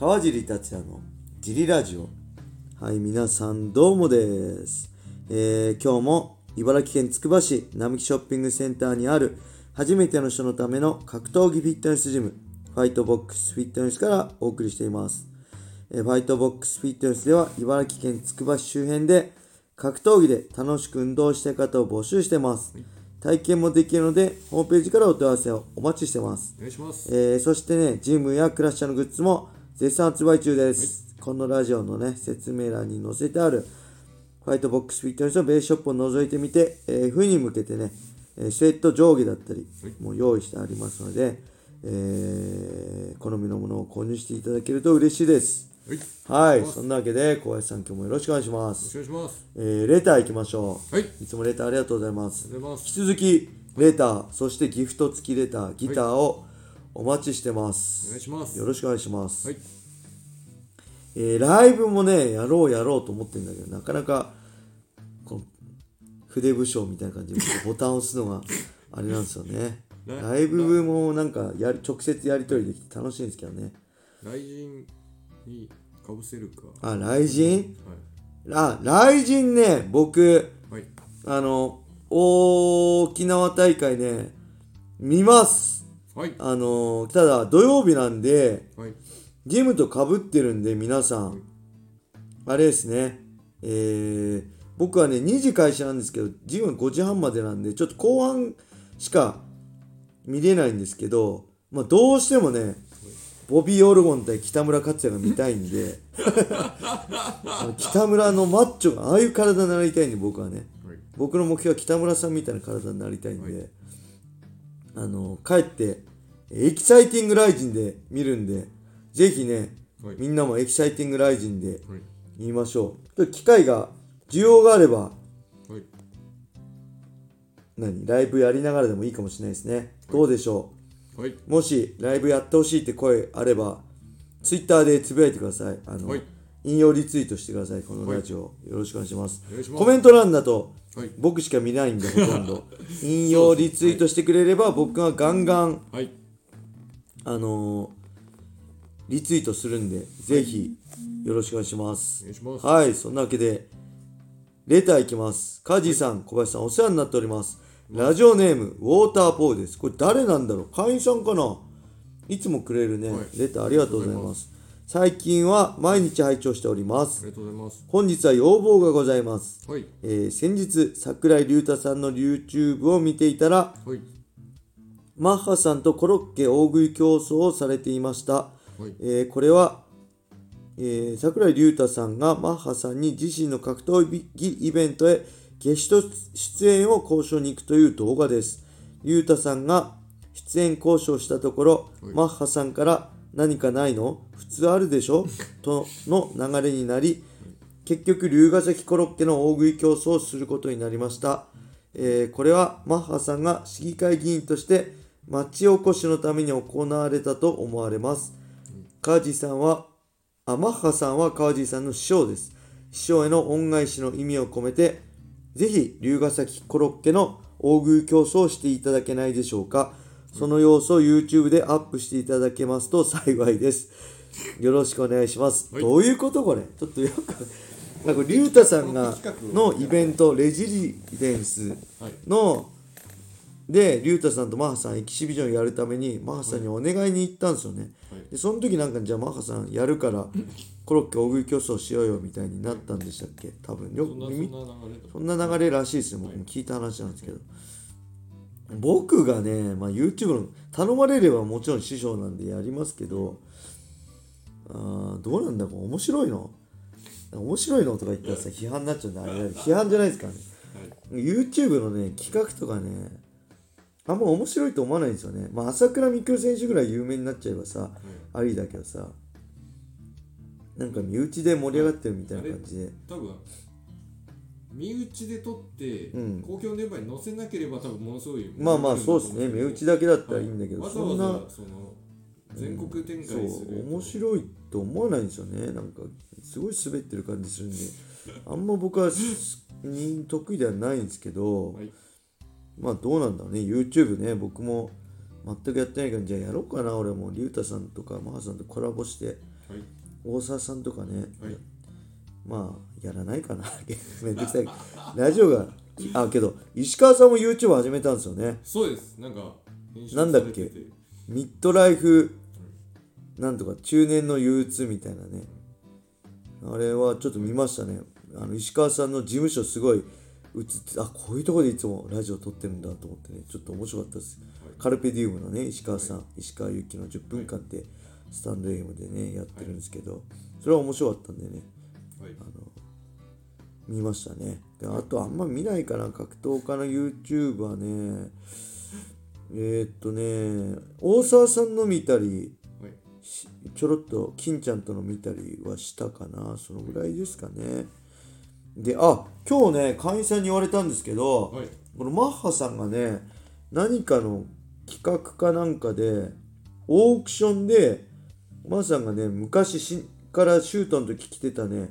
川尻達也のジリラジオ。はい皆さんどうもです、えー今日も茨城県つくば市並木ショッピングセンターにある初めての人のための格闘技フィットネスジムファイトボックスフィットネスからお送りしています。えーファイトボックスフィットネスでは茨城県つくば市周辺で格闘技で楽しく運動したい方を募集してます。体験もできるのでホームページからお問い合わせをお待ちしてます。お願いします。えーそしてね、ジムやクラッシャーのグッズも絶賛発売中です。このラジオのね、説明欄に載せてある、ファイトボックスフィットネスのベースショップを覗いてみて、えー冬に向けてね、えースウェット上下だったりはい、もう用意してありますので、えー好みのものを購入していただけると嬉しいです。はい。そんなわけで、小林さん今日もよろしくお願いします。くお願いします。えーレター行きましょう。はい。いつもレターありがとうございます。引きす。続きレターそしてギフト付きレターギターをお待ちしてまおす、願いします。よろしくお願いします、はい。えーライブもねやろうやろうと思ってるんだけどなかなかこの筆武将みたいな感じで ボタンを押すのがあれなんですよねラライブもなんかやり直接やり取りできて楽しいんですけどね雷神にかぶせるか。あ雷神？はあ雷神ね僕い。はい。あの沖縄大会ね見ますはい。あのただ土曜日なんではい。ジムとかぶってるんで皆さんあれですねえー、僕はね2時開始なんですけどジムは5時半までなんでちょっと後半しか見れないんですけどまあどうしてもねボビー・オルゴン対北村克也が見たいんで 北村のマッチョがああいう体になりたいんで僕はねはい。僕の目標は北村さんみたいな体になりたいんで、あの帰ってエキサイティング RIZIN で見るんでぜひね、はい。みんなもエキサイティング RIZIN ではい。見ましょう。機会が需要があればはい。何？ライブやりながらでもいいかもしれないですね、どうでしょはい。うもしライブやってほしいって声あればツイッターでつぶやいてください。あの、はい。引用リツイートしてくださいこのラジオ、よろしくお願いします。お願いします。コメント欄だとはい。僕しか見ないんでほとんど。引用リツイートしてくれれば僕がガンガンはい。あのーリツイートするんでぜひよろしくお願いします。はいそんなわけでレターいきます。カジさん小林さんお世話になっております。ラジオネームウォーターポールです。これ誰なんだろう？会員さんかな？いつもくれるね、はい。レターありがとうございます。最近は毎日拝聴しております。ありがとうございます。本日は要望がございます。はい。えー先日桜井隆太さんの YouTube を見ていたらはい。マッハさんとコロッケ大食い競争をされていました、はい。えーこれは、えー桜井隆太さんがマッハさんに自身の格闘技イベントへゲスト出演を交渉に行くという動画です。隆太さんが出演交渉したところ、はい。マッハさんから何かないの？普通あるでしょ？との流れになり結局龍ヶ崎コロッケの大食い競争をすることになりました、えーこれはマッハさんが市議会議員として町おこしのために行われたと思われます。川地さんはあマッハさんは川地さんの師匠です。師匠への恩返しの意味を込めてぜひ龍ヶ崎コロッケの大食い競争をしていただけないでしょうか。その様子を YouTube でアップしていただけますと幸いです。よろしくお願いします、はい。どういうことこれ？ちょっとよくなんか龍太さんがのイベントレジリデンスはい。ので龍太さんとマッハさんエキシビジョンやるためにマッハさんにお願いに行ったんですよね、はい。でその時なんかじゃあマッハさんやるからコロッケ大食い競争しようよみたいになったんでしたっけ？多分。よそんな、そんなみ流れだ。そんな流れらしいですね僕も聞いた話なんですけど。僕がね、まあ、YouTube の頼まれればもちろん師匠なんでやりますけどあーどうなんだこれ面白いの？面白いのとか言ったらさ批判になっちゃうんであれだ批判じゃないですからね。はい。YouTube のね企画とかねあんま面白いと思わないんですよね。まあ朝倉未来選手ぐらい有名になっちゃえばさありだけどさなんか身内で盛り上がってるみたいな感じで。多分身内で取って、うん。公共電波に載せなければ多分ものすごいまあまあそうですね。身内だけだったらいいんだけど、わざそんなその全国展開するそう面白いと思わないんですよね。なんかすごい滑ってる感じするんで。あんま僕は 得意ではないんですけど、はいまあどうなんだろうね。YouTube ね。僕も全くやってないからじゃあやろうかな。俺も。竜太さんとかマハさんとコラボして。はい。大沢さんとかね、はい。まあやらないかな。めんどくさい。ラジオがあけど石川さんも YouTube 始めたんですよね。そうです。なんかなんだっけ？ミッドライフなんとか中年の憂鬱みたいなね。あれはちょっと見ましたね。あの石川さんの事務所すごい映ってあこういうところでいつもラジオ撮ってるんだと思ってねちょっと面白かったです、カルペディウムのね石川さん、石川由紀の10分間ってスタンド AM でねやってるんですけど、それは面白かったんでねはい。見ましたね。であとあんま見ないかな格闘家の YouTube はね。えー、っとね大沢さんの見たりちょろっと金ちゃんとの見たりはしたかなそのぐらいですかねであ今日ね会員さんに言われたんですけど、はい。このマッハさんがね何かの企画かなんかでオークションでマッハさんがね昔しからシュートの時着てたね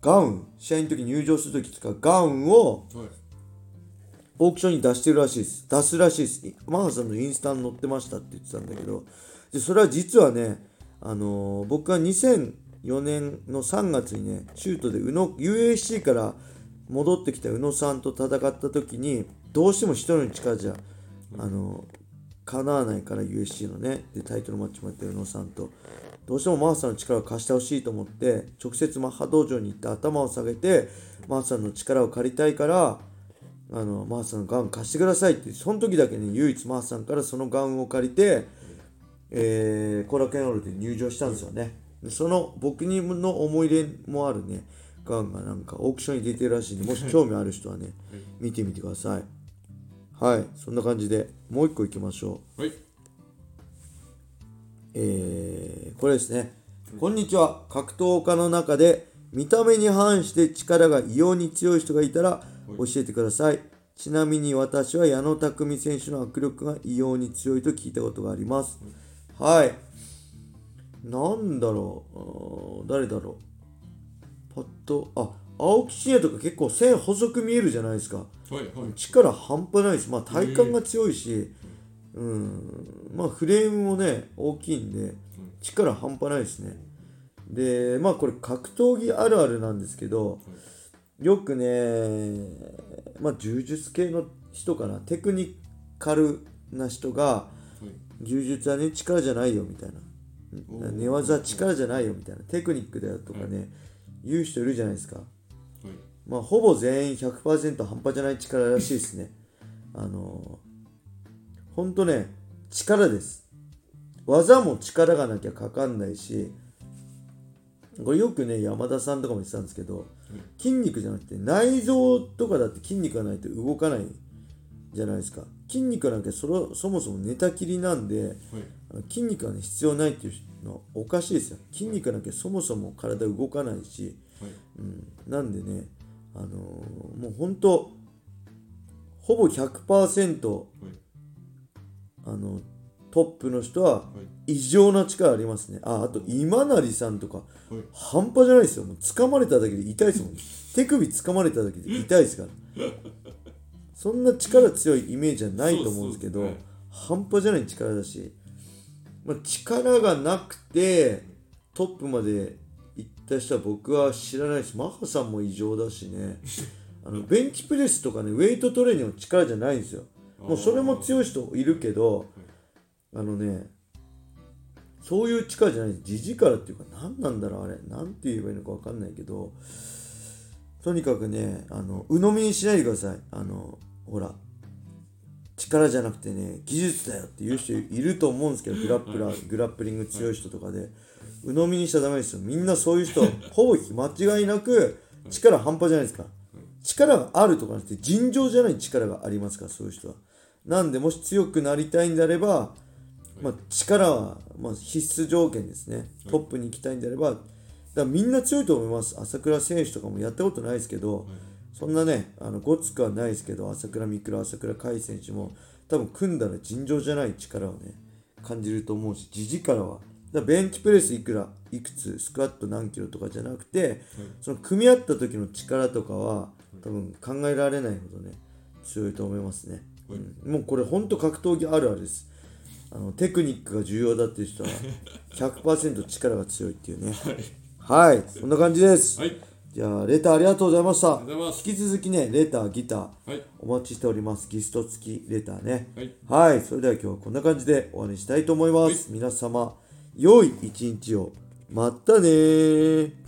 ガウン試合の時入場する時使うガウンをはい。オークションに出してるらしいです。出すらしいです。マッハさんのインスタに載ってましたって言ってたんだけど。でそれは実はねあのー僕が4年の3月にねシュートで宇野 UAC から戻ってきた宇野さんと戦った時にどうしても一人の力じゃあの叶わないから USC のねでタイトルマッチもやって宇野さんと。どうしてもマーサの力を貸してほしいと思って直接マッハ道場に行って頭を下げてマーサの力を借りたいからあのマーサのガウン貸してくださいってその時だけね唯一マーさんからそのガウンを借りて、えーコラケンオールで入場したんですよね。でその僕にの思い入れもあるねガウンがなんかオークションに出てるらしいんでもし興味ある人はね見てみてくださいはいそんな感じでもう一個いきましょうはいえーこれですね。こんにちは。格闘家の中で見た目に反して力が異様に強い人がいたら教えてください。ちなみに私は矢野拓実選手の握力が異様に強いと聞いたことがあります。はい。なんだろう。誰だろう。パッと、あ、青木真也とか結構線細く見えるじゃないですか。はいはい力半端ないです。まあ体幹が強いし、うん、まあフレームもね、大きいんで、力半端ないですね。で、まあこれ格闘技あるあるなんですけど、よくね、まあ柔術系の人かな、テクニカルな人が、はい柔術はね、力じゃないよみたいな。寝技は力じゃないよみたいな。テクニックだよとかね、言う人いるじゃないですか。はいまあ、ほぼ全員100%半端じゃない力らしいですね。あのー、ほんとね、力です。技も力がなきゃかかんないし、これよくね、山田さんとかも言ってたんですけど、筋肉じゃなくて内臓とかだって筋肉がないと動かないじゃないですか。筋肉なんてそろそもそも寝たきりなんで、はい筋肉が、ね、必要ないっていうのはおかしいですよ。筋肉なきゃそもそも体動かないし、はいうん、なんでね、あのーもう本当ほぼ100%、はいあのトップの人ははい異常な力ありますね。ああと今成さんとかはい半端じゃないですよ。もう掴まれただけで痛いですもん。手首掴まれただけで痛いですから。そんな力強いイメージはないと思うんですけど、そうそう半端じゃない力だし、まあ、力がなくてトップまで行った人は僕は知らないし、マッハさんも異常だしね、あのベンチプレスとかね、ウェイトトレーニングの力じゃないんですよ。もうそれも強い人いるけど、あのね、そういう力じゃない地力っていうか何なんだろうあれ。何て言えばいいのか分かんないけどとにかくねあの鵜呑みにしないでください。あのほら力じゃなくてね技術だよって言う人いると思うんですけどグラップラーグラップリング強い人とかで。鵜呑みにしちゃダメですよ。みんなそういう人 ほぼ間違いなく力半端じゃないですか。力があるとかなくて尋常じゃない力がありますからそういう人は。なんでもし強くなりたいんであればまあ、力は、まあ、必須条件ですね。トップに行きたいんであれば、だからみんな強いと思います。朝倉選手とかもやったことないですけど、そんなね、あのごつくはないですけど、朝倉未来、朝倉海選手も、多分組んだら尋常じゃない力をね、感じると思うし、地力は。だからベンチプレスいくら、いくつ、スクワット何キロとかじゃなくて、その組み合った時の力とかは、多分考えられないほどね、強いと思いますね。うん。もうこれ本当格闘技あるあるです。あのテクニックが重要だっていう人は 100%力が強いっていうね。はい。そんな感じです、はいじゃあレターありがとうございました。引き続きねレターギターはい。お待ちしております。ギスト付きレターね。はい。はい。それでは今日はこんな感じで終わりにしたいと思います、皆様良い一日を。またねー